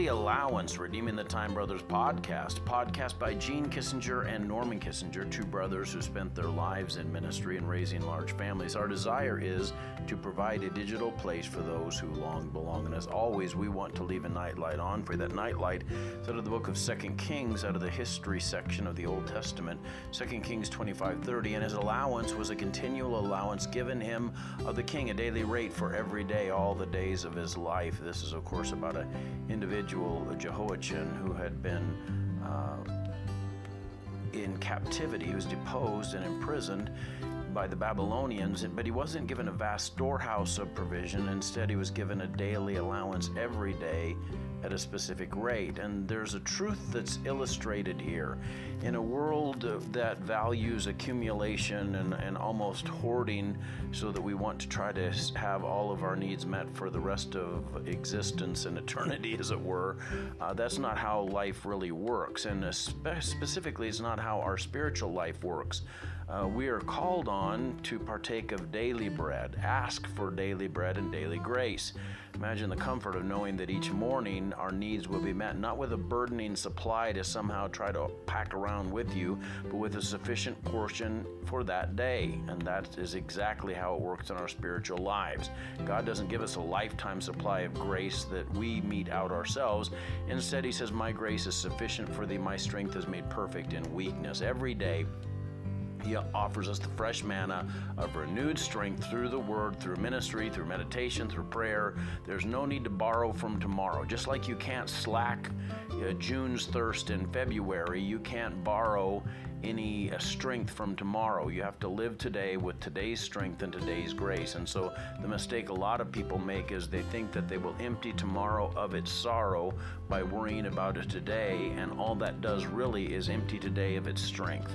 Daily Allowance, Redeeming the Time Brothers podcast, podcast by Gene Kissinger and Norman Kissinger, two brothers who spent their lives in ministry and raising large families. Our desire is to provide a digital place for those who long belong. And as always, we want to leave a nightlight on for that nightlight is out of the book of Second Kings, out of the history section of the Old Testament, Second Kings 25:30. And his allowance was a continual allowance given him of the king, a daily rate for every day, all the days of his life. This is, of course, about an individual, Jehoiachin, who had been uh, in captivity. He was deposed and imprisoned by the Babylonians, but he wasn't given a vast storehouse of provision. Instead, he was given a daily allowance every day at a specific rate. And there's a truth that's illustrated here. In a world that values accumulation and, and almost hoarding, so that we want to try to have all of our needs met for the rest of existence and eternity, as it were, uh, that's not how life really works. And spe- specifically, it's not how our spiritual life works. Uh, we are called on to partake of daily bread, ask for daily bread and daily grace. Imagine the comfort of knowing that each morning our needs will be met, not with a burdening supply to somehow try to pack around with you, but with a sufficient portion for that day. And that is exactly how it works in our spiritual lives. God doesn't give us a lifetime supply of grace that we mete out ourselves. Instead, He says, My grace is sufficient for thee, my strength is made perfect in weakness. Every day, he offers us the fresh manna of renewed strength through the word, through ministry, through meditation, through prayer. There's no need to borrow from tomorrow. Just like you can't slack uh, June's thirst in February, you can't borrow any uh, strength from tomorrow. You have to live today with today's strength and today's grace. And so the mistake a lot of people make is they think that they will empty tomorrow of its sorrow by worrying about it today, and all that does really is empty today of its strength.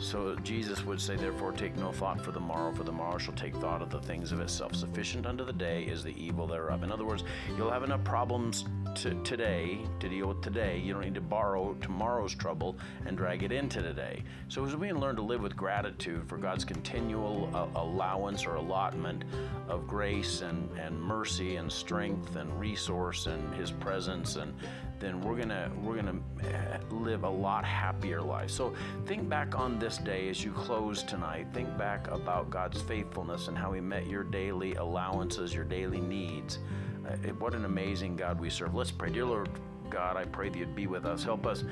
So Jesus would say, Therefore, take no thought for the morrow, for the morrow shall take thought of the things of itself. Sufficient unto the day is the evil thereof. In other words, you'll have enough problems to today to deal with today. You don't need to borrow tomorrow's trouble and drag it into today. So as we learn to live with gratitude for God's continual uh, allowance or allotment of grace and, and mercy and strength and resource and His presence, and then we're gonna we're gonna eh, live a lot happier life. So think back on this day as you close tonight. Think back about God's faithfulness and how He met your daily allowances, your daily needs. Uh, what an amazing God we serve. Let's pray. Dear Lord God, I pray that you'd be with us. Help us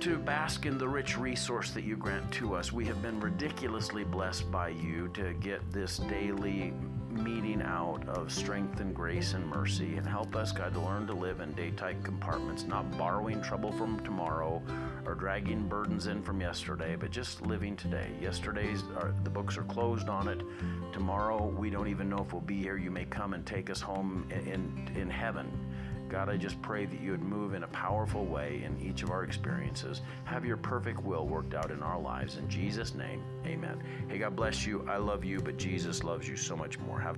to bask in the rich resource that you grant to us. We have been ridiculously blessed by you to get this daily meeting of strength and grace and mercy. And help us, God, to learn to live in day tight compartments, not borrowing trouble from tomorrow or dragging burdens in from yesterday, but just living today. Yesterday's, are, the books are closed on it. Tomorrow, we don't even know if we'll be here. You may come and take us home in, in, in heaven. God, I just pray that you would move in a powerful way in each of our experiences. Have your perfect will worked out in our lives. In Jesus' name, amen. Hey, God bless you. I love you, but Jesus loves you so much more. Have